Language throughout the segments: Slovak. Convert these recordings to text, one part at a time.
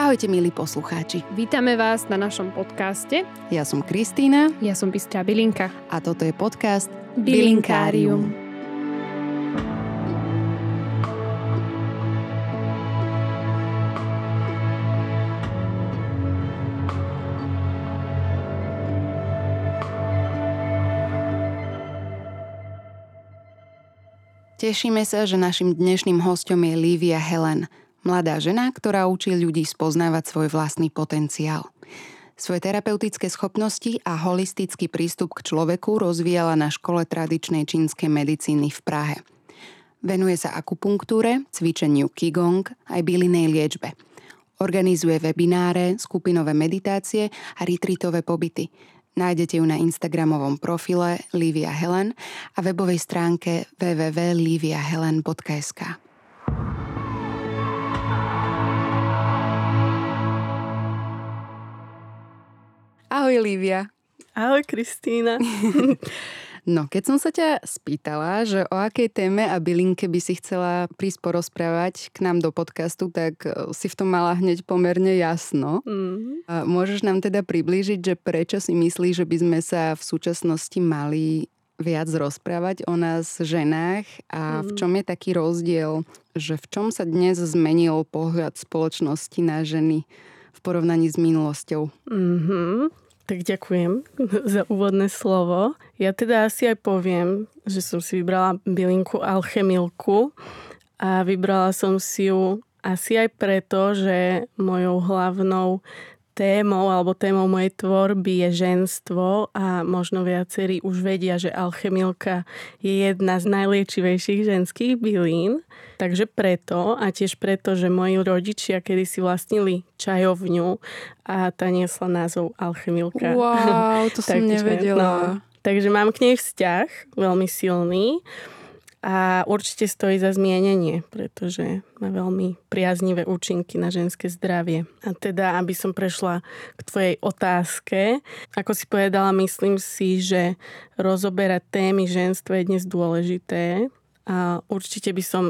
Ahojte milí poslucháči. Vítame vás na našom podcaste. Ja som Kristýna. Ja som Bystrá Bilinka. A toto je podcast Bilinkárium. Tešíme sa, že našim dnešným hostom je Lívia Helen, mladá žena, ktorá učí ľudí spoznávať svoj vlastný potenciál. Svoje terapeutické schopnosti a holistický prístup k človeku rozvíjala na škole tradičnej čínskej medicíny v Prahe. Venuje sa akupunktúre, cvičeniu Qigong aj bylinej liečbe. Organizuje webináre, skupinové meditácie a retreatové pobyty – Nájdete ju na Instagramovom profile Livia Helen a webovej stránke www.liviahelen.sk. Ahoj Lívia. Ahoj Kristýna. No, keď som sa ťa spýtala, že o akej téme a bylinke by si chcela prísť porozprávať k nám do podcastu, tak e, si v tom mala hneď pomerne jasno. Mm. A môžeš nám teda priblížiť, že prečo si myslíš, že by sme sa v súčasnosti mali viac rozprávať o nás ženách a v čom je taký rozdiel, že v čom sa dnes zmenil pohľad spoločnosti na ženy v porovnaní s minulosťou? Mm-hmm. Tak ďakujem za úvodné slovo. Ja teda asi aj poviem, že som si vybrala bylinku alchemilku a vybrala som si ju asi aj preto, že mojou hlavnou témou alebo témou mojej tvorby je ženstvo a možno viacerí už vedia, že alchemilka je jedna z najliečivejších ženských bylín. Takže preto a tiež preto, že moji rodičia kedy si vlastnili čajovňu a tá niesla názov alchemilka. Wow, to som nevedela. No, takže mám k nej vzťah veľmi silný a určite stojí za zmienenie, pretože má veľmi priaznivé účinky na ženské zdravie. A teda, aby som prešla k tvojej otázke, ako si povedala, myslím si, že rozoberať témy ženstva je dnes dôležité a určite by som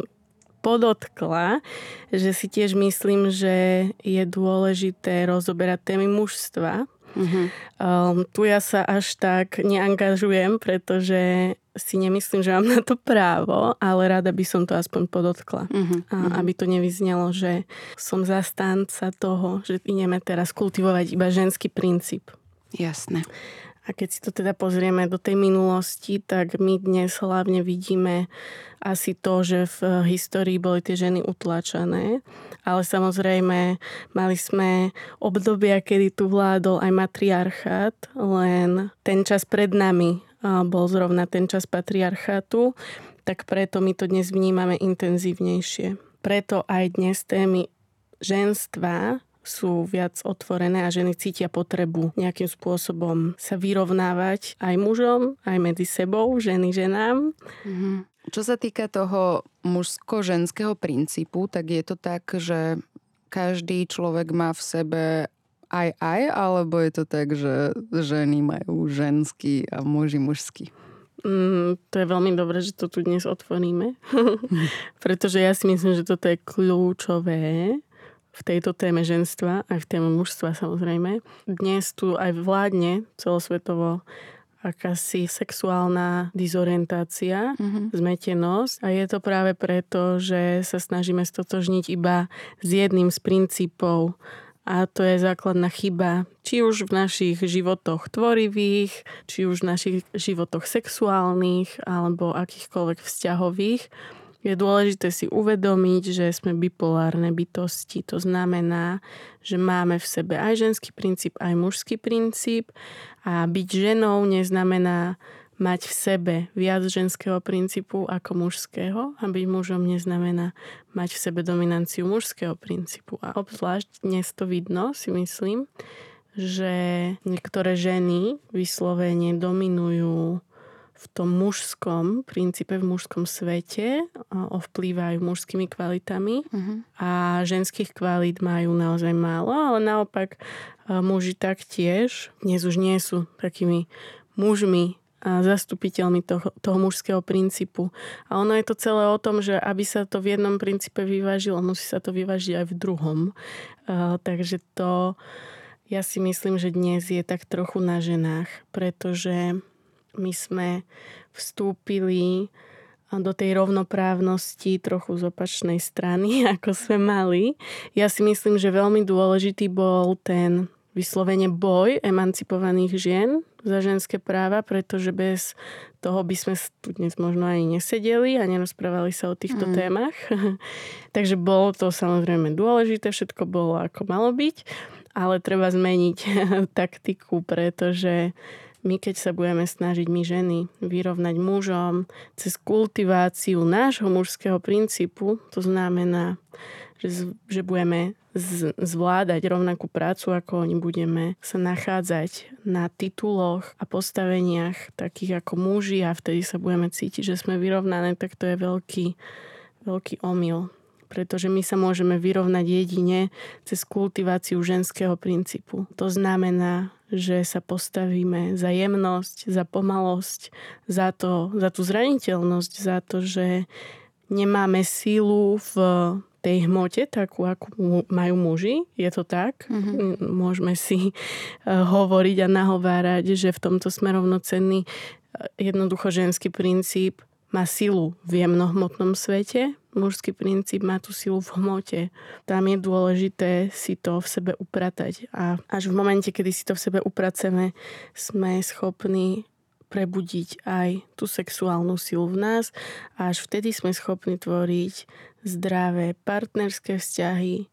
podotkla, že si tiež myslím, že je dôležité rozoberať témy mužstva, Uh-huh. Um, tu ja sa až tak neangažujem, pretože si nemyslím, že mám na to právo, ale rada by som to aspoň podotkla. Uh-huh. A, aby to nevyznelo, že som zastanca toho, že ideme teraz kultivovať iba ženský princíp. Jasné. A keď si to teda pozrieme do tej minulosti, tak my dnes hlavne vidíme asi to, že v histórii boli tie ženy utlačané, ale samozrejme mali sme obdobia, kedy tu vládol aj matriarchát, len ten čas pred nami bol zrovna ten čas patriarchátu, tak preto my to dnes vnímame intenzívnejšie. Preto aj dnes témy ženstva sú viac otvorené a ženy cítia potrebu nejakým spôsobom sa vyrovnávať aj mužom, aj medzi sebou, ženy ženám. Mm-hmm. Čo sa týka toho mužsko-ženského princípu, tak je to tak, že každý človek má v sebe aj aj, alebo je to tak, že ženy majú ženský a muži mužský? Mm, to je veľmi dobré, že to tu dnes otvoríme. Pretože ja si myslím, že toto je kľúčové v tejto téme ženstva, aj v téme mužstva samozrejme. Dnes tu aj vládne celosvetovo akási sexuálna dizorientácia, mm-hmm. zmetenosť a je to práve preto, že sa snažíme stotožniť iba s jedným z princípov a to je základná chyba, či už v našich životoch tvorivých, či už v našich životoch sexuálnych alebo akýchkoľvek vzťahových je dôležité si uvedomiť, že sme bipolárne bytosti. To znamená, že máme v sebe aj ženský princíp, aj mužský princíp a byť ženou neznamená mať v sebe viac ženského princípu ako mužského a byť mužom neznamená mať v sebe dominanciu mužského princípu. A obzvlášť dnes to vidno, si myslím, že niektoré ženy vyslovene dominujú v tom mužskom princípe, v mužskom svete ovplývajú mužskými kvalitami uh-huh. a ženských kvalít majú naozaj málo, ale naopak muži taktiež dnes už nie sú takými mužmi zastupiteľmi toho, toho mužského princípu. A ono je to celé o tom, že aby sa to v jednom princípe vyvážilo, musí sa to vyvážiť aj v druhom. Uh, takže to ja si myslím, že dnes je tak trochu na ženách, pretože my sme vstúpili do tej rovnoprávnosti trochu z opačnej strany, ako sme mali. Ja si myslím, že veľmi dôležitý bol ten vyslovene boj emancipovaných žien za ženské práva, pretože bez toho by sme tu dnes možno ani nesedeli a nerozprávali sa o týchto mm. témach. Takže bolo to samozrejme dôležité, všetko bolo ako malo byť, ale treba zmeniť taktiku, pretože my keď sa budeme snažiť my ženy vyrovnať mužom cez kultiváciu nášho mužského princípu, to znamená, že, že budeme z, zvládať rovnakú prácu, ako oni budeme sa nachádzať na tituloch a postaveniach takých ako muži a vtedy sa budeme cítiť, že sme vyrovnané, tak to je veľký, veľký omyl pretože my sa môžeme vyrovnať jedine cez kultiváciu ženského princípu. To znamená, že sa postavíme za jemnosť, za pomalosť, za, to, za tú zraniteľnosť, za to, že nemáme sílu v tej hmote, takú, akú majú muži. Je to tak? Mm-hmm. Môžeme si eh, hovoriť a nahovárať, že v tomto sme rovnocenný. Jednoducho ženský princíp má silu v jemnohmotnom svete, mužský princíp má tú silu v hmote. Tam je dôležité si to v sebe upratať. A až v momente, kedy si to v sebe upraceme, sme schopní prebudiť aj tú sexuálnu silu v nás a až vtedy sme schopní tvoriť zdravé partnerské vzťahy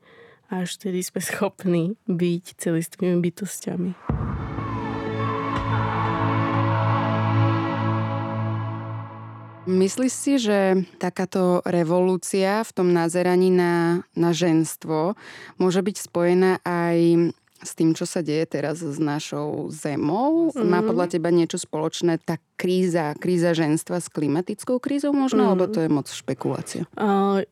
až vtedy sme schopní byť celistvými bytostiami. Myslíš si, že takáto revolúcia v tom nazeraní na, na ženstvo môže byť spojená aj s tým, čo sa deje teraz s našou zemou? Mm-hmm. Má podľa teba niečo spoločné tá kríza, kríza ženstva s klimatickou krízou možno? Mm-hmm. Alebo to je moc špekulácia?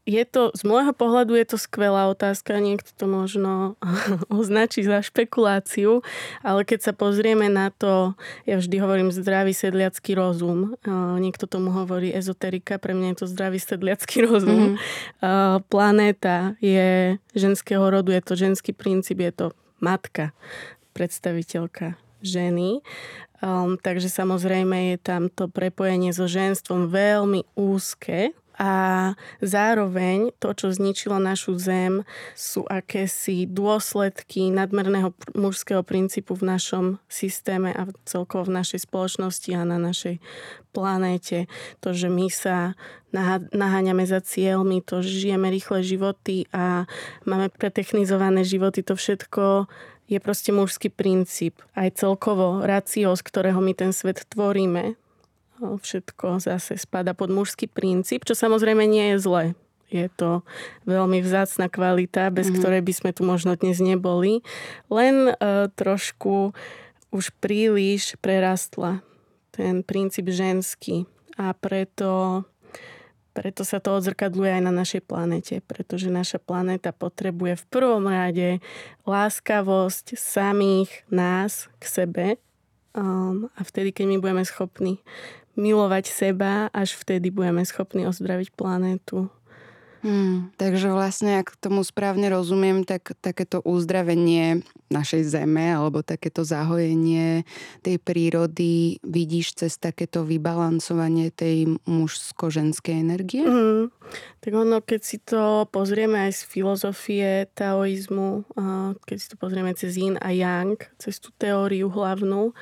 Je to, z môjho pohľadu je to skvelá otázka. Niekto to možno označí za špekuláciu, ale keď sa pozrieme na to, ja vždy hovorím zdravý sedliacký rozum. Niekto tomu hovorí ezoterika, pre mňa je to zdravý sedliacký rozum. Uh, planéta je ženského rodu, je to ženský princíp, je to matka, predstaviteľka ženy. Um, takže samozrejme je tam to prepojenie so ženstvom veľmi úzke a zároveň to, čo zničilo našu zem, sú akési dôsledky nadmerného mužského princípu v našom systéme a celkovo v našej spoločnosti a na našej planéte. To, že my sa naháňame za cieľmi, to, že žijeme rýchle životy a máme pretechnizované životy, to všetko je proste mužský princíp. Aj celkovo rácio, z ktorého my ten svet tvoríme, všetko zase spada pod mužský princíp, čo samozrejme nie je zlé. Je to veľmi vzácna kvalita, bez mm-hmm. ktorej by sme tu možno dnes neboli. Len uh, trošku už príliš prerastla ten princíp ženský a preto, preto sa to odzrkadluje aj na našej planete, pretože naša planéta potrebuje v prvom rade láskavosť samých nás k sebe um, a vtedy, keď my budeme schopní milovať seba, až vtedy budeme schopní ozdraviť planétu. Hmm, takže vlastne, ak tomu správne rozumiem, tak takéto uzdravenie našej zeme alebo takéto zahojenie tej prírody vidíš cez takéto vybalancovanie tej mužsko-ženskej energie? Mm. Tak ono, keď si to pozrieme aj z filozofie taoizmu, keď si to pozrieme cez yin a yang, cez tú teóriu hlavnú,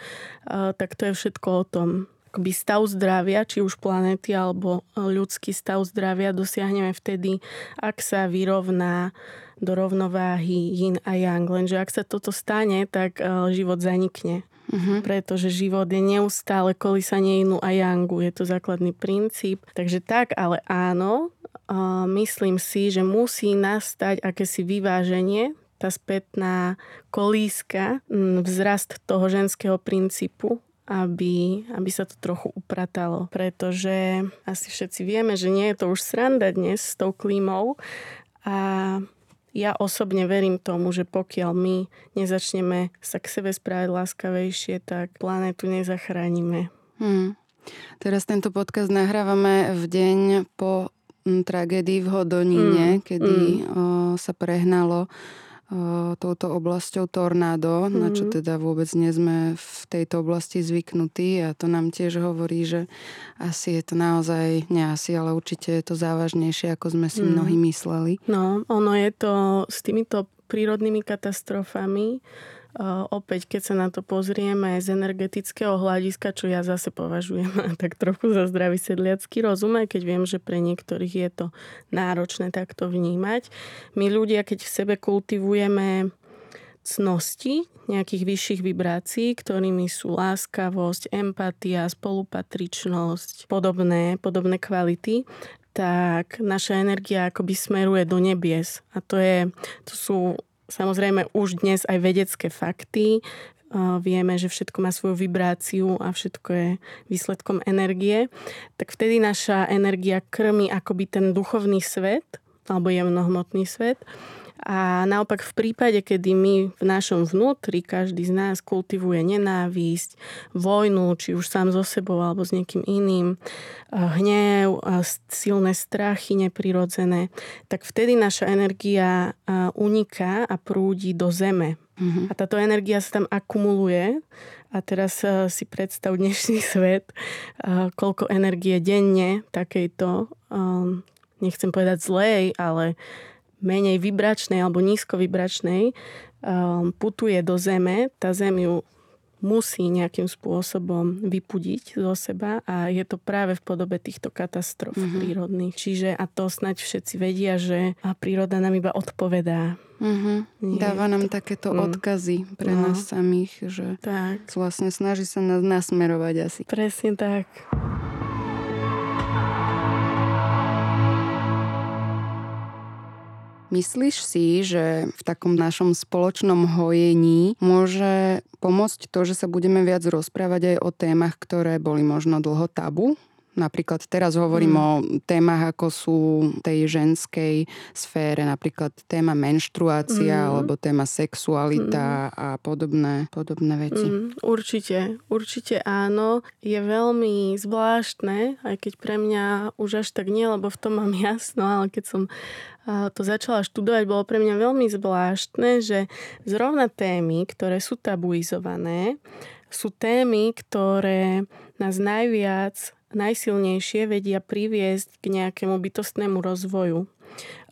tak to je všetko o tom akoby stav zdravia, či už planéty alebo ľudský stav zdravia dosiahneme vtedy, ak sa vyrovná do rovnováhy yin a yang. Lenže ak sa toto stane, tak e, život zanikne. Uh-huh. Pretože život je neustále kolísanie inu a yangu. Je to základný princíp. Takže tak, ale áno, uh, myslím si, že musí nastať akési vyváženie tá spätná kolíska, vzrast toho ženského princípu aby, aby sa to trochu upratalo. Pretože asi všetci vieme, že nie je to už sranda dnes s tou klímou a ja osobne verím tomu, že pokiaľ my nezačneme sa k sebe správať láskavejšie, tak planetu nezachránime Hmm. Teraz tento podcast nahrávame v deň po tragédii v Hodoníne, mm. kedy mm. O, sa prehnalo touto oblasťou tornádo, mm-hmm. na čo mhm. teda vôbec nie sme v tejto oblasti zvyknutí a to nám tiež hovorí, že asi je to naozaj, nie asi, ale určite je to závažnejšie, ako sme si mm. mnohí mysleli. No, ono je to s týmito prírodnými katastrofami opäť, keď sa na to pozrieme z energetického hľadiska, čo ja zase považujem tak trochu za zdravý sedliacký rozum, aj keď viem, že pre niektorých je to náročné takto vnímať. My ľudia, keď v sebe kultivujeme cnosti nejakých vyšších vibrácií, ktorými sú láskavosť, empatia, spolupatričnosť, podobné, podobné kvality, tak naša energia akoby smeruje do nebies. A to, je, to sú Samozrejme už dnes aj vedecké fakty. Vieme, že všetko má svoju vibráciu a všetko je výsledkom energie. Tak vtedy naša energia krmi akoby ten duchovný svet alebo jemnohmotný svet a naopak v prípade, kedy my v našom vnútri, každý z nás kultivuje nenávisť, vojnu, či už sám so sebou alebo s niekým iným, hnev, silné strachy neprirodzené, tak vtedy naša energia uniká a prúdi do zeme. Mm-hmm. A táto energia sa tam akumuluje a teraz si predstav dnešný svet, koľko energie denne takejto, nechcem povedať zlej, ale menej vibračnej alebo nízko vibračnej um, putuje do zeme, tá zem ju musí nejakým spôsobom vypudiť zo seba a je to práve v podobe týchto katastrof mm-hmm. prírodných. Čiže a to snať všetci vedia, že a príroda nám iba odpovedá. Mm-hmm. Dáva nám to... takéto mm. odkazy pre no. nás samých, že tak. vlastne snaží sa nás nasmerovať asi. Presne tak. Myslíš si, že v takom našom spoločnom hojení môže pomôcť to, že sa budeme viac rozprávať aj o témach, ktoré boli možno dlho tabu? Napríklad teraz hovorím mm. o témach, ako sú tej ženskej sfére, napríklad téma menštruácia mm. alebo téma sexualita mm. a podobné, podobné veci. Mm. Určite, určite áno. Je veľmi zvláštne, aj keď pre mňa už až tak nie, lebo v tom mám jasno, ale keď som to začala študovať, bolo pre mňa veľmi zvláštne, že zrovna témy, ktoré sú tabuizované, sú témy, ktoré nás najviac najsilnejšie vedia priviesť k nejakému bytostnému rozvoju.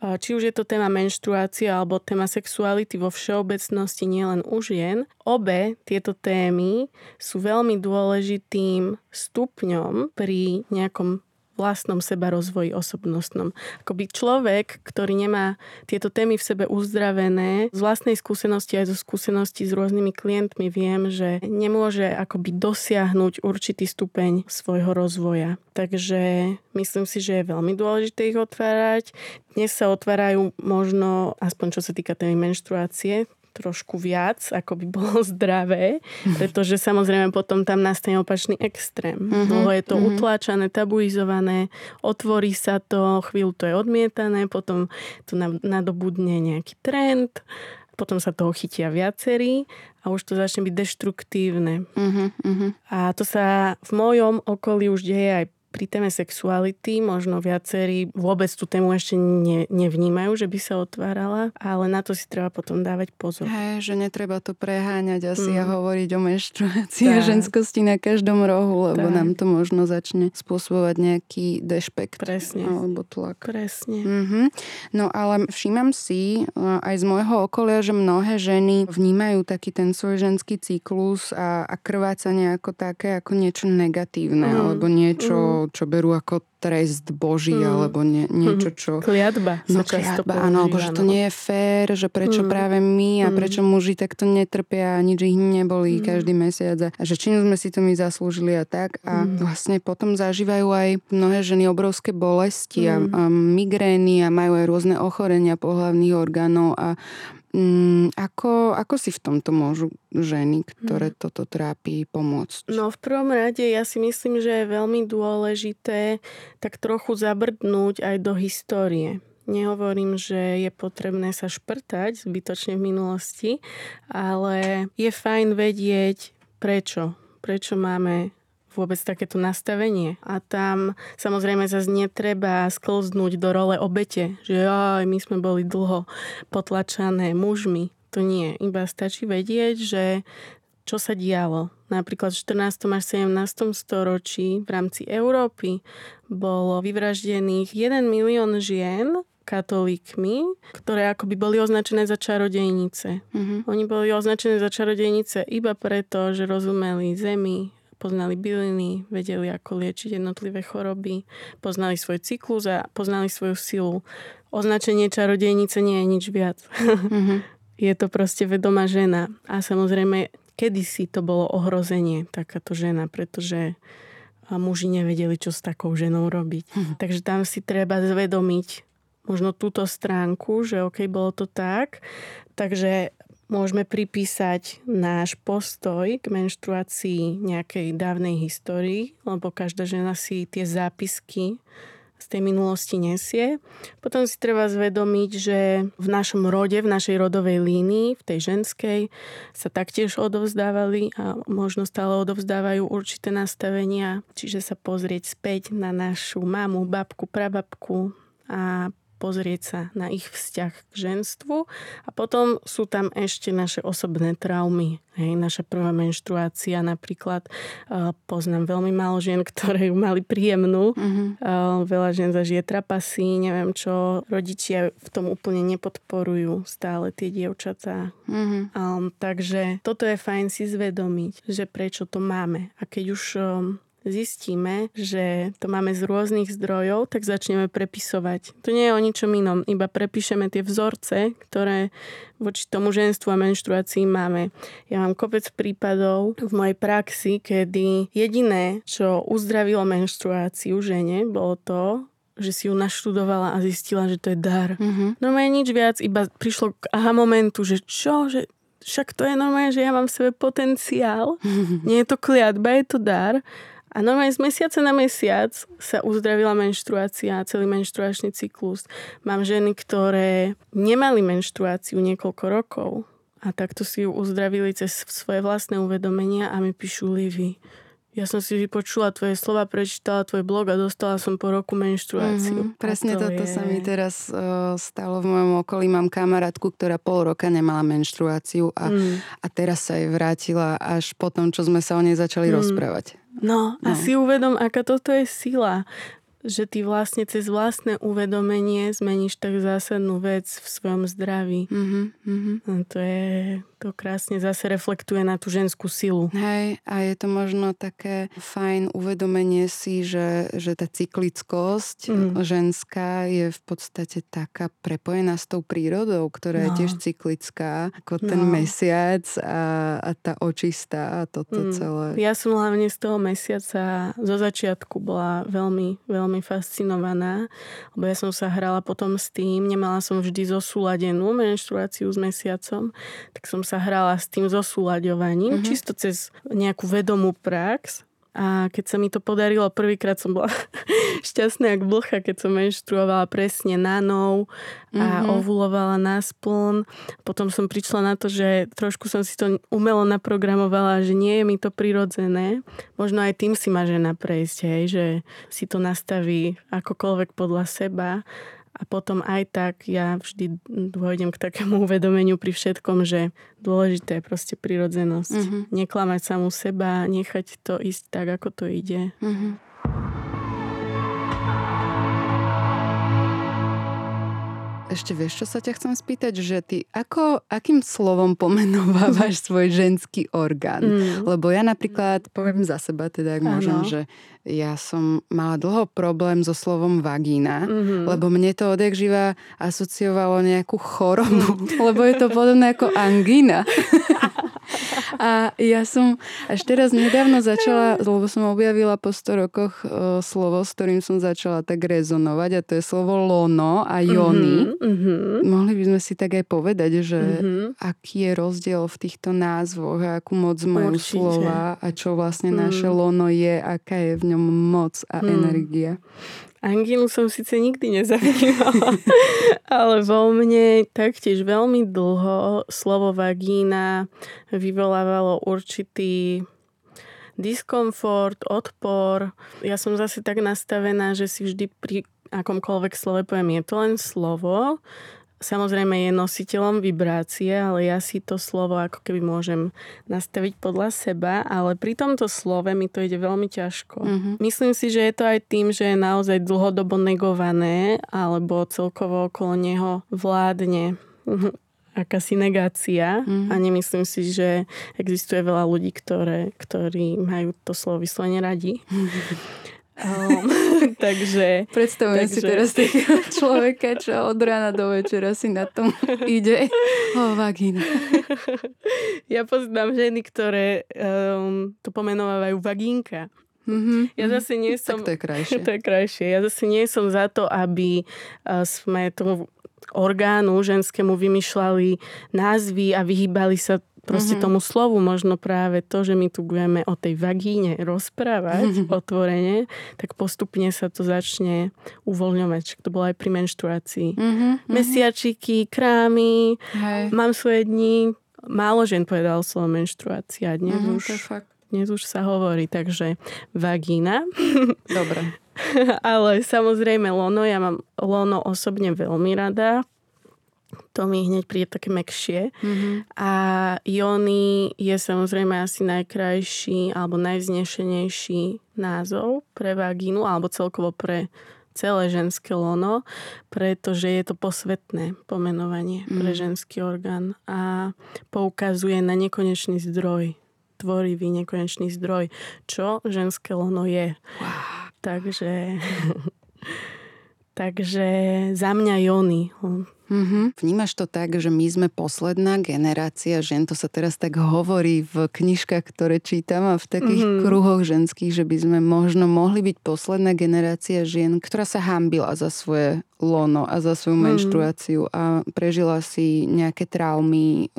Či už je to téma menštruácia alebo téma sexuality vo všeobecnosti nielen u žien, obe tieto témy sú veľmi dôležitým stupňom pri nejakom vlastnom seba rozvoji osobnostnom. Akoby človek, ktorý nemá tieto témy v sebe uzdravené, z vlastnej skúsenosti aj zo skúsenosti s rôznymi klientmi viem, že nemôže akoby dosiahnuť určitý stupeň svojho rozvoja. Takže myslím si, že je veľmi dôležité ich otvárať. Dnes sa otvárajú možno, aspoň čo sa týka témy menštruácie, trošku viac, ako by bolo zdravé, pretože samozrejme potom tam nastane opačný extrém. Uh-huh, Dlho je to uh-huh. utláčané, tabuizované, otvorí sa to, chvíľu to je odmietané, potom to nadobudne nejaký trend, potom sa toho chytia viacerí a už to začne byť deštruktívne. Uh-huh, uh-huh. A to sa v mojom okolí už deje aj pri téme sexuality možno viacerí vôbec tú tému ešte ne, nevnímajú, že by sa otvárala, ale na to si treba potom dávať pozor. Hej, že netreba to preháňať asi mm. a hovoriť o menštruácii a ženskosti na každom rohu, lebo tak. nám to možno začne spôsobovať nejaký dešpekt. Presne. Alebo tlak. Presne. Mm-hmm. No ale všímam si aj z môjho okolia, že mnohé ženy vnímajú taký ten svoj ženský cyklus a, a krvácanie ako také, ako niečo negatívne, mm. alebo niečo mm čo berú ako trest Boží, mm. alebo nie, niečo, mhm. čo... Kliatba. No kliatba, áno, alebo že to nie je fér, že prečo mm. práve my a mm. prečo muži takto netrpia a nič ich nebolí mm. každý mesiac a, a že čím sme si to my zaslúžili a tak. A mm. vlastne potom zažívajú aj mnohé ženy obrovské bolesti mm. a, a migrény a majú aj rôzne ochorenia pohlavných orgánov a Mm, ako, ako si v tomto môžu ženy, ktoré hmm. toto trápi, pomôcť? No v prvom rade ja si myslím, že je veľmi dôležité tak trochu zabrdnúť aj do histórie. Nehovorím, že je potrebné sa šprtať zbytočne v minulosti, ale je fajn vedieť prečo. Prečo máme vôbec takéto nastavenie. A tam samozrejme zase netreba sklznúť do role obete, že aj my sme boli dlho potlačané mužmi. To nie. Iba stačí vedieť, že čo sa dialo. Napríklad v 14. až 17. storočí v rámci Európy bolo vyvraždených 1 milión žien katolíkmi, ktoré akoby boli označené za čarodejnice. Mm-hmm. Oni boli označené za čarodejnice iba preto, že rozumeli zemi, poznali byliny, vedeli, ako liečiť jednotlivé choroby, poznali svoj cyklus a poznali svoju silu. Označenie čarodejnice nie je nič viac. Mm-hmm. je to proste vedomá žena. A samozrejme, kedysi to bolo ohrozenie, takáto žena, pretože muži nevedeli, čo s takou ženou robiť. Mm-hmm. Takže tam si treba zvedomiť, možno túto stránku, že OK, bolo to tak. Takže môžeme pripísať náš postoj k menštruácii nejakej dávnej histórii, lebo každá žena si tie zápisky z tej minulosti nesie. Potom si treba zvedomiť, že v našom rode, v našej rodovej línii, v tej ženskej, sa taktiež odovzdávali a možno stále odovzdávajú určité nastavenia. Čiže sa pozrieť späť na našu mamu, babku, prababku a pozrieť sa na ich vzťah k ženstvu a potom sú tam ešte naše osobné traumy. Hej, naša prvá menštruácia napríklad. Poznám veľmi málo žien, ktoré ju mali príjemnú. Uh-huh. Uh, veľa žien zažije trapasy, neviem čo. Rodičia v tom úplne nepodporujú stále tie dievčatá. Uh-huh. Um, takže toto je fajn si zvedomiť, že prečo to máme. A keď už um, zistíme, že to máme z rôznych zdrojov, tak začneme prepisovať. To nie je o ničom inom, iba prepíšeme tie vzorce, ktoré voči tomu ženstvu a menštruácii máme. Ja mám kopec prípadov v mojej praxi, kedy jediné, čo uzdravilo menštruáciu žene, bolo to, že si ju naštudovala a zistila, že to je dar. Mm-hmm. Normálne nič viac, iba prišlo k aha momentu, že čo, že však to je normálne, že ja mám v sebe potenciál. Nie je to kliatba, je to dar. A normálne z mesiaca na mesiac sa uzdravila menštruácia, celý menštruačný cyklus. Mám ženy, ktoré nemali menštruáciu niekoľko rokov a takto si ju uzdravili cez svoje vlastné uvedomenia a mi píšu Livy. Ja som si vypočula tvoje slova, prečítala tvoj blog a dostala som po roku menštruáciu. Mm-hmm, presne to toto je... sa mi teraz uh, stalo v mojom okolí. Mám kamarátku, ktorá pol roka nemala menštruáciu a, mm. a teraz sa jej vrátila až po tom, čo sme sa o nej začali mm. rozprávať. No, no. a si uvedom, aká toto je sila že ty vlastne cez vlastné uvedomenie zmeníš tak zásadnú vec v svojom zdraví. Mm-hmm, mm-hmm. No, to je to krásne zase reflektuje na tú ženskú silu. Hej, a je to možno také fajn uvedomenie si, že, že tá cyklickosť mm. ženská je v podstate taká prepojená s tou prírodou, ktorá no. je tiež cyklická, ako no. ten mesiac a, a tá očistá a toto mm. celé. Ja som hlavne z toho mesiaca zo začiatku bola veľmi, veľmi fascinovaná, lebo ja som sa hrala potom s tým, nemala som vždy zosúladenú menštruáciu s mesiacom, tak som sa hrala s tým zosúľaďovaním, mm-hmm. čisto cez nejakú vedomú prax. A keď sa mi to podarilo, prvýkrát som bola šťastná jak blcha, keď som menštruovala presne na nou a mm-hmm. ovulovala na spln. Potom som prišla na to, že trošku som si to umelo naprogramovala, že nie je mi to prirodzené. Možno aj tým si má žena prejsť, hej, že si to nastaví akokoľvek podľa seba a potom aj tak ja vždy dôjdem k takému uvedomeniu pri všetkom, že dôležité je proste prirodzenosť. Mm-hmm. Neklamať samú seba, nechať to ísť tak, ako to ide. Mm-hmm. Ešte vieš, čo sa ťa chcem spýtať, že ty ako, akým slovom pomenovávaš svoj ženský orgán? Mm. Lebo ja napríklad, poviem za seba, teda ak môžem, že ja som mala dlho problém so slovom vagína, mm-hmm. lebo mne to odjak živa asociovalo nejakú chorobu, mm. lebo je to podobné ako angína. A ja som až teraz nedávno začala, lebo som objavila po 100 rokoch o, slovo, s ktorým som začala tak rezonovať a to je slovo lono a jony. Mm-hmm. Mohli by sme si tak aj povedať, že mm-hmm. aký je rozdiel v týchto názvoch a akú moc majú Určite. slova a čo vlastne mm. naše lono je, aká je v ňom moc a mm. energia. Angínu som síce nikdy nezažívala, ale vo mne taktiež veľmi dlho slovo vagína vyvolávalo určitý diskomfort, odpor. Ja som zase tak nastavená, že si vždy pri akomkoľvek slove poviem, je to len slovo, samozrejme je nositeľom vibrácie, ale ja si to slovo ako keby môžem nastaviť podľa seba, ale pri tomto slove mi to ide veľmi ťažko. Mm-hmm. Myslím si, že je to aj tým, že je naozaj dlhodobo negované, alebo celkovo okolo neho vládne akási negácia mm-hmm. a nemyslím si, že existuje veľa ľudí, ktoré, ktorí majú to slovo vyslovene radi. Mm-hmm. Um, takže... Predstavujem takže... si teraz takého človeka, čo od rána do večera si na tom ide. O, vagína. Ja poznám ženy, ktoré um, to pomenovávajú vagínka. Mm-hmm. Ja zase nie som... Tak to je krajšie. to je krajšie. Ja zase nie som za to, aby uh, sme tomu orgánu ženskému vymýšľali názvy a vyhýbali sa proste mm-hmm. tomu slovu možno práve to, že my tu budeme o tej vagíne rozprávať mm-hmm. otvorene, tak postupne sa to začne uvoľňovať. To bolo aj pri menštruácii. Mm-hmm. Mesiačiky, krámy, Hej. mám svoje dni. Málo žen povedal slovo menštruácia. Dnes mm-hmm, už. Dnes už sa hovorí, takže vagína. Dobre. Ale samozrejme lono, ja mám lono osobne veľmi rada to mi hneď príde také mekšie. Mm-hmm. A Jony je samozrejme asi najkrajší alebo najvznešenejší názov pre vagínu alebo celkovo pre celé ženské lono, pretože je to posvetné pomenovanie mm. pre ženský orgán a poukazuje na nekonečný zdroj, tvorivý nekonečný zdroj, čo ženské lono je. Wow. Takže, takže za mňa Jony Mm-hmm. Vnímaš to tak, že my sme posledná generácia žen, to sa teraz tak hovorí v knižkách, ktoré čítam a v takých mm-hmm. kruhoch ženských, že by sme možno mohli byť posledná generácia žien, ktorá sa hambila za svoje lono a za svoju mm-hmm. menštruáciu a prežila si nejaké traumy,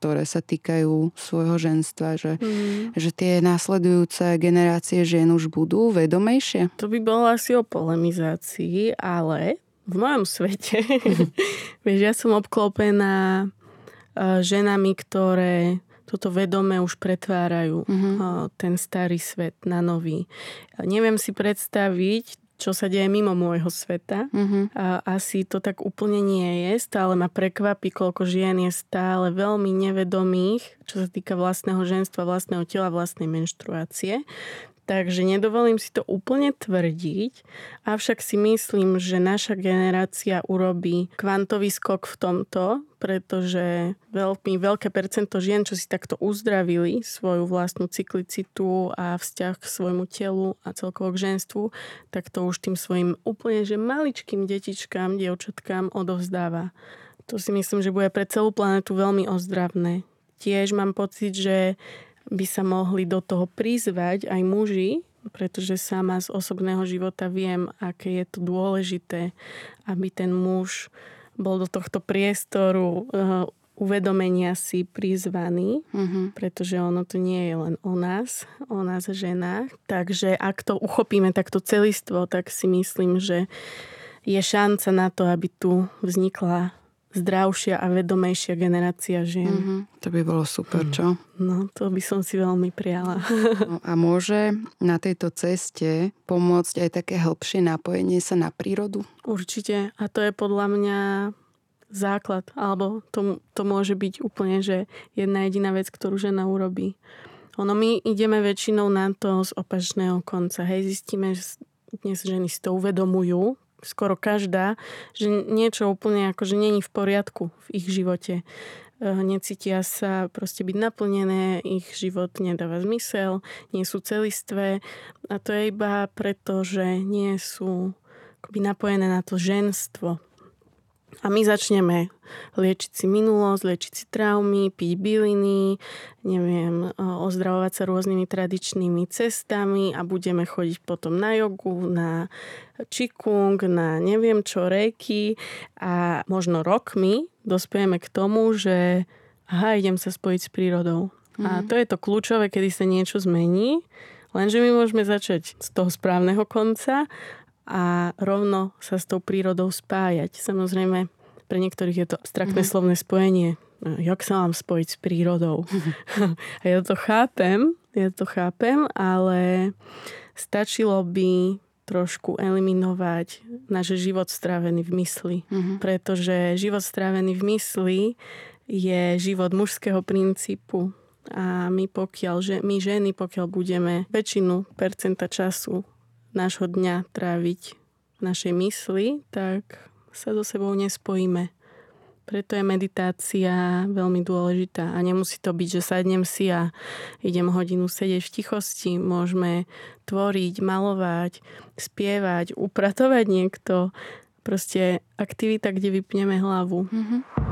ktoré sa týkajú svojho ženstva, že, mm. že tie následujúce generácie žien už budú vedomejšie? To by bolo asi o polemizácii, ale v mojom svete, vieš, ja som obklopená uh, ženami, ktoré toto vedome už pretvárajú uh-huh. uh, ten starý svet na nový. Neviem si predstaviť, čo sa deje mimo môjho sveta. Uh-huh. A asi to tak úplne nie je. Stále ma prekvapí, koľko žien je stále veľmi nevedomých, čo sa týka vlastného ženstva, vlastného tela, vlastnej menštruácie. Takže nedovolím si to úplne tvrdiť, avšak si myslím, že naša generácia urobí kvantový skok v tomto, pretože veľmi veľké percento žien, čo si takto uzdravili svoju vlastnú cyklicitu a vzťah k svojmu telu a celkovo k ženstvu, tak to už tým svojim úplne že maličkým detičkám, dievčatkám odovzdáva. To si myslím, že bude pre celú planetu veľmi ozdravné. Tiež mám pocit, že by sa mohli do toho prizvať aj muži, pretože sama z osobného života viem, aké je to dôležité, aby ten muž bol do tohto priestoru uh, uvedomenia si prizvaný, mm-hmm. pretože ono to nie je len o nás, o nás ženách. Takže ak to uchopíme takto celistvo, tak si myslím, že je šanca na to, aby tu vznikla zdravšia a vedomejšia generácia žien. Mm-hmm. To by bolo super, čo? No, to by som si veľmi prijala. No, a môže na tejto ceste pomôcť aj také hĺbšie napojenie sa na prírodu? Určite. A to je podľa mňa základ. Alebo to, to môže byť úplne, že jedna jediná vec, ktorú žena urobí. Ono my ideme väčšinou na to z opačného konca. Hej, zistíme, že dnes ženy si to uvedomujú, skoro každá, že niečo úplne že není v poriadku v ich živote. E, necítia sa proste byť naplnené, ich život nedáva zmysel, nie sú celistvé a to je iba preto, že nie sú akoby napojené na to ženstvo, a my začneme liečiť si minulosť, liečiť si traumy, piť byliny, neviem, ozdravovať sa rôznymi tradičnými cestami a budeme chodiť potom na jogu, na čikung, na neviem čo, reky a možno rokmi dospieme k tomu, že aha, idem sa spojiť s prírodou. Mm. A mhm. to je to kľúčové, kedy sa niečo zmení, lenže my môžeme začať z toho správneho konca a rovno sa s tou prírodou spájať. Samozrejme, pre niektorých je to abstraktné mm-hmm. slovné spojenie. Jak sa mám spojiť s prírodou? a ja to chápem, ja to chápem, ale stačilo by trošku eliminovať náš život strávený v mysli. Mm-hmm. Pretože život strávený v mysli je život mužského princípu. A my pokiaľ, že, my ženy, pokiaľ budeme väčšinu percenta času nášho dňa tráviť v našej mysli, tak sa so sebou nespojíme. Preto je meditácia veľmi dôležitá a nemusí to byť, že sadnem si a idem hodinu sedieť v tichosti. Môžeme tvoriť, malovať, spievať, upratovať niekto. Proste aktivita, kde vypneme hlavu. Mm-hmm.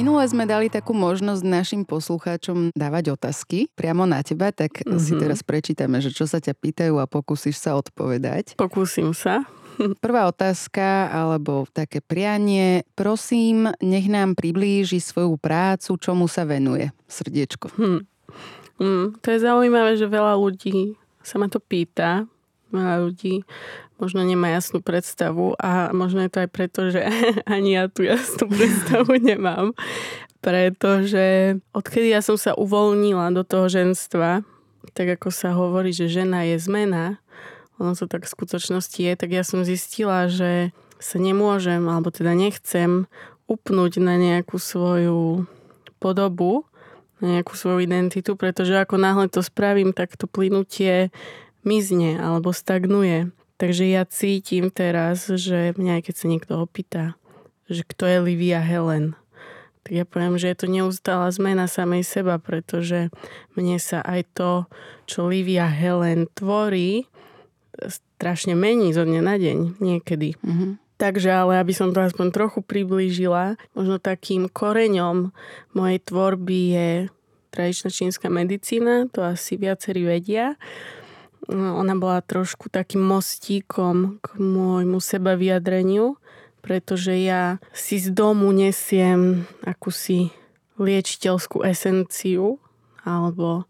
Minule sme dali takú možnosť našim poslucháčom dávať otázky priamo na teba, tak mm-hmm. si teraz prečítame, že čo sa ťa pýtajú a pokúsiš sa odpovedať. Pokúsim sa. Prvá otázka, alebo také prianie. Prosím, nech nám priblíži svoju prácu, čomu sa venuje. Srdiečko. Hm. Hm, to je zaujímavé, že veľa ľudí sa ma to pýta. Veľa ľudí možno nemá jasnú predstavu a možno je to aj preto, že ani ja tú jasnú predstavu nemám. Pretože odkedy ja som sa uvoľnila do toho ženstva, tak ako sa hovorí, že žena je zmena, ono to tak v skutočnosti je, tak ja som zistila, že sa nemôžem, alebo teda nechcem upnúť na nejakú svoju podobu, na nejakú svoju identitu, pretože ako náhle to spravím, tak to plynutie mizne alebo stagnuje. Takže ja cítim teraz, že mňa keď sa niekto opýta, že kto je Livia Helen, tak ja poviem, že je to neustála zmena samej seba, pretože mne sa aj to, čo Livia Helen tvorí, strašne mení zo dňa na deň niekedy. Mm-hmm. Takže ale aby som to aspoň trochu priblížila, možno takým koreňom mojej tvorby je tradičná čínska medicína, to asi viacerí vedia. No, ona bola trošku takým mostíkom k môjmu seba vyjadreniu, pretože ja si z domu nesiem akúsi liečiteľskú esenciu alebo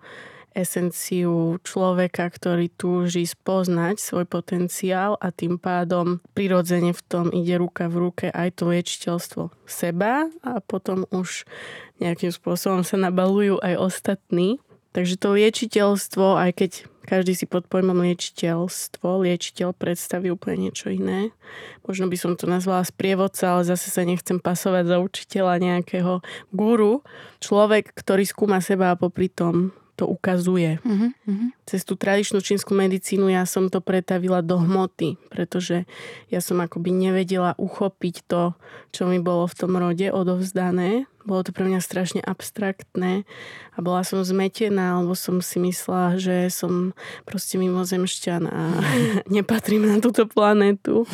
esenciu človeka, ktorý túži spoznať svoj potenciál a tým pádom prirodzene v tom ide ruka v ruke aj to liečiteľstvo seba a potom už nejakým spôsobom sa nabalujú aj ostatní. Takže to liečiteľstvo, aj keď každý si pod pojmom liečiteľstvo, liečiteľ predstaví úplne niečo iné. Možno by som to nazvala sprievodca, ale zase sa nechcem pasovať za učiteľa nejakého guru. Človek, ktorý skúma seba a popri tom to ukazuje. Uh-huh, Cez tú tradičnú čínsku medicínu ja som to pretavila do hmoty, pretože ja som akoby nevedela uchopiť to, čo mi bolo v tom rode odovzdané. Bolo to pre mňa strašne abstraktné a bola som zmetená, lebo som si myslela, že som proste mimozemšťan a nepatrím na túto planetu.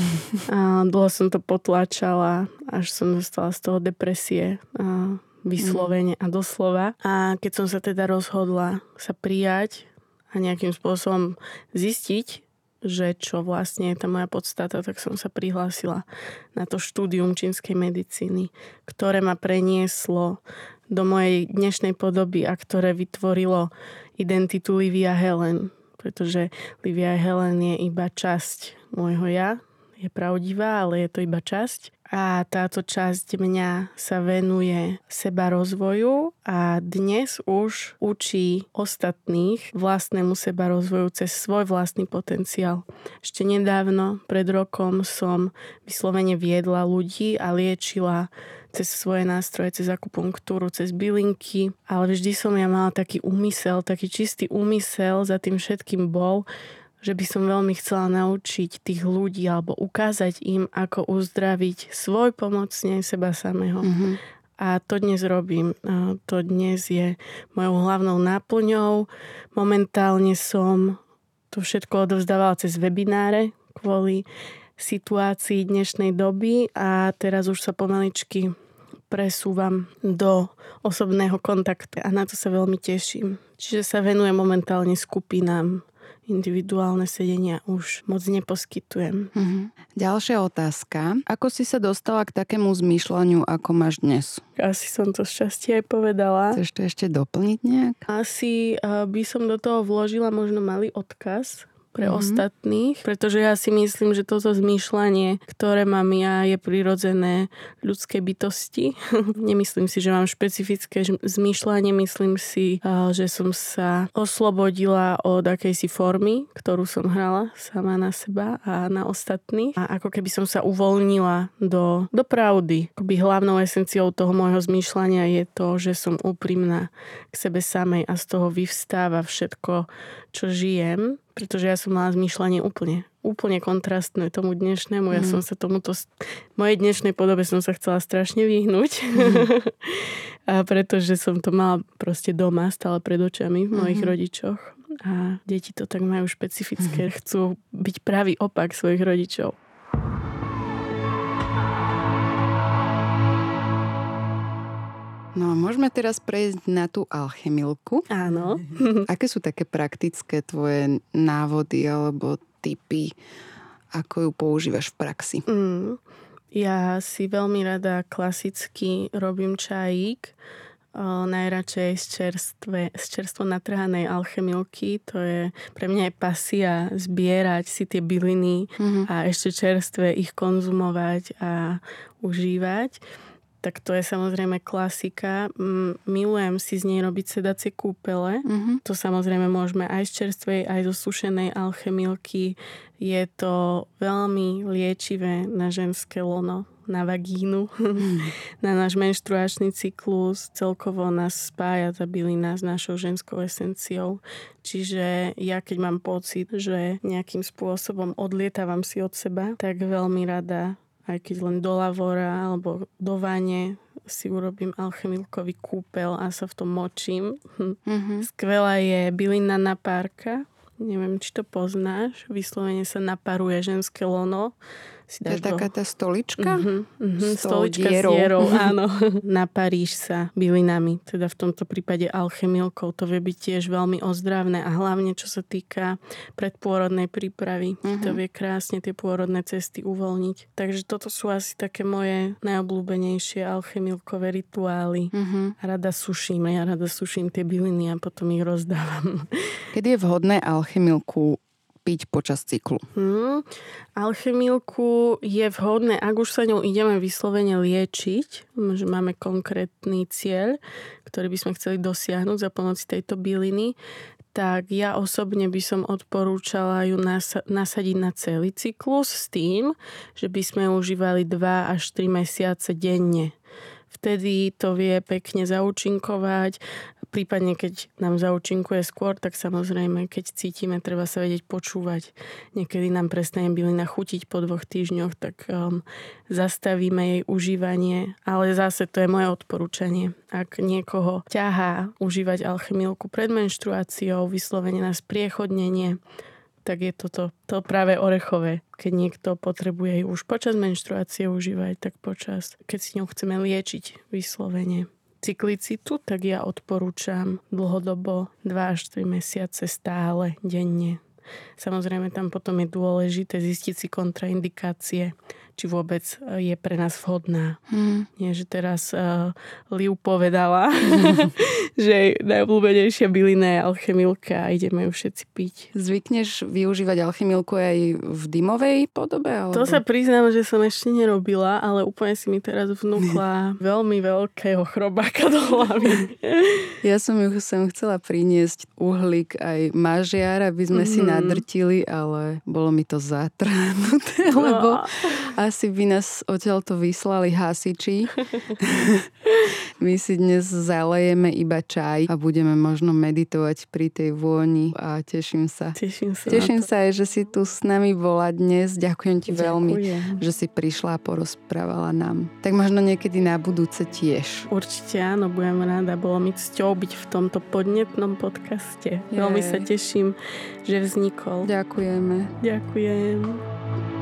A dlho som to potlačala, až som dostala z toho depresie. A vyslovene a doslova. A keď som sa teda rozhodla sa prijať a nejakým spôsobom zistiť, že čo vlastne je tá moja podstata, tak som sa prihlásila na to štúdium čínskej medicíny, ktoré ma prenieslo do mojej dnešnej podoby a ktoré vytvorilo identitu Livia Helen, pretože Livia Helen je iba časť môjho ja, je pravdivá, ale je to iba časť a táto časť mňa sa venuje seba rozvoju a dnes už učí ostatných vlastnému seba rozvoju cez svoj vlastný potenciál. Ešte nedávno, pred rokom, som vyslovene viedla ľudí a liečila cez svoje nástroje, cez akupunktúru, cez bylinky, ale vždy som ja mala taký úmysel, taký čistý úmysel za tým všetkým bol, že by som veľmi chcela naučiť tých ľudí alebo ukázať im, ako uzdraviť svoj pomocne seba samého. Mm-hmm. A to dnes robím. A to dnes je mojou hlavnou náplňou. Momentálne som to všetko odovzdávala cez webináre kvôli situácii dnešnej doby a teraz už sa pomaličky presúvam do osobného kontaktu a na to sa veľmi teším. Čiže sa venujem momentálne skupinám individuálne sedenia už moc neposkytujem. Mm-hmm. Ďalšia otázka. Ako si sa dostala k takému zmýšľaniu, ako máš dnes? Asi som to šťastie aj povedala. Chceš to ešte doplniť nejak? Asi uh, by som do toho vložila možno malý odkaz, pre Mhm. ostatných, pretože ja si myslím, že toto zmýšľanie, ktoré mám ja, je prirodzené ľudskej bytosti. Nemyslím si, že mám špecifické zmýšľanie, myslím si, že som sa oslobodila od akejsi formy, ktorú som hrala sama na seba a na ostatných. A ako keby som sa uvoľnila do, do pravdy. Akoby hlavnou esenciou toho môjho zmýšľania je to, že som úprimná k sebe samej a z toho vyvstáva všetko, čo žijem, pretože ja som mala zmýšľanie úplne, úplne kontrastné tomu dnešnému. Ja Mhm. som sa tomuto, mojej dnešnej podobe som sa chcela strašne vyhnúť, a pretože som to mala proste doma, stále pred očami v mojich Mhm. rodičoch. A deti to tak majú špecifické, chcú byť pravý opak svojich rodičov. No môžeme teraz prejsť na tú alchemilku. Áno. Aké sú také praktické tvoje návody alebo typy, ako ju používaš v praxi? Mm. Ja si veľmi rada klasicky robím čajík. O, najradšej z, čerstve, z čerstvo natrhanej alchemilky. To je pre mňa je pasia zbierať si tie byliny Mhm. a ešte čerstvé ich konzumovať a užívať. Tak to je samozrejme klasika. Mm, Milujem si z nej robiť sedacie kúpele. Mhm. To samozrejme môžeme aj z čerstvej, aj zo sušenej alchemilky. Je to veľmi liečivé na ženské lono, na vagínu, na náš menštruačný cyklus. Celkovo nás spája tá bylina s našou ženskou esenciou. Čiže ja keď mám pocit, že nejakým spôsobom odlietávam si od seba, tak veľmi rada aj keď len do lavora alebo do vane si urobím alchemilkový kúpel a sa v tom močím. Hm. Mhm. Skvelá je bylina napárka. Neviem, či to poznáš. Vyslovene sa naparuje ženské lono. Si To je dáš taká tá stolička? S tou stolička dierou. s dierou, áno. Naparíš sa bylinami, teda v tomto prípade alchemilkou. To vie byť tiež veľmi ozdravné a hlavne čo sa týka predpôrodnej prípravy. Mhm. To vie krásne tie pôrodné cesty uvoľniť. Takže toto sú asi také moje najobľúbenejšie alchemilkové rituály. Mhm. Rada suším, ja rada suším tie byliny a potom ich rozdávam. Kedy je vhodné alchemilku piť počas cyklu? Hmm. Alchemilku je vhodné, ak už sa ňou ideme vyslovene liečiť, že máme konkrétny cieľ, ktorý by sme chceli dosiahnuť za pomoci tejto byliny, tak ja osobne by som odporúčala ju nasa- nasadiť na celý cyklus s tým, že by sme užívali 2 až 3 mesiace denne. Vtedy to vie pekne zaučinkovať, prípadne keď nám zaučinkuje skôr, tak samozrejme, keď cítime, treba sa vedieť počúvať. Niekedy nám prestane bylina chutiť po dvoch týždňoch, tak um, zastavíme jej užívanie. Ale zase to je moje odporúčanie. Ak niekoho ťahá užívať alchemilku pred menštruáciou, vyslovene na spriechodnenie, tak je toto to práve orechové. Keď niekto potrebuje ju už počas menštruácie užívať, tak počas, keď si ňou chceme liečiť vyslovene cyklicitu, tak ja odporúčam dlhodobo 2 až 3 mesiace stále, denne. Samozrejme, tam potom je dôležité zistiť si kontraindikácie, či vôbec e, je pre nás vhodná. Hmm. Nie, že teraz uh, Liu povedala, že najobľúbenejšia bylina je alchemilka a ideme ju všetci piť. Zvykneš využívať alchemilku aj v dymovej podobe? Alebo... To sa priznám, že som ešte nerobila, ale úplne si mi teraz vnúkla veľmi veľkého chrobáka do hlavy. Ja som ju sem chcela priniesť uhlík aj mažiar, aby sme si Mhm. nadrtili, ale bolo mi to zatrhnuté, lebo asi by nás odtiaľto vyslali hasiči. My si dnes zalejeme iba čaj a budeme možno meditovať pri tej vôni a teším sa. Teším sa Teším sa aj, že si tu s nami bola dnes. Ďakujem ti veľmi, Ďakujem. že si prišla a porozprávala nám. Tak možno niekedy na budúce tiež. Určite áno, budem rada. Bolo mi cťou byť v tomto podnetnom podcaste. Veľmi Jej. sa teším, že vznikol. Ďakujeme. Ďakujem.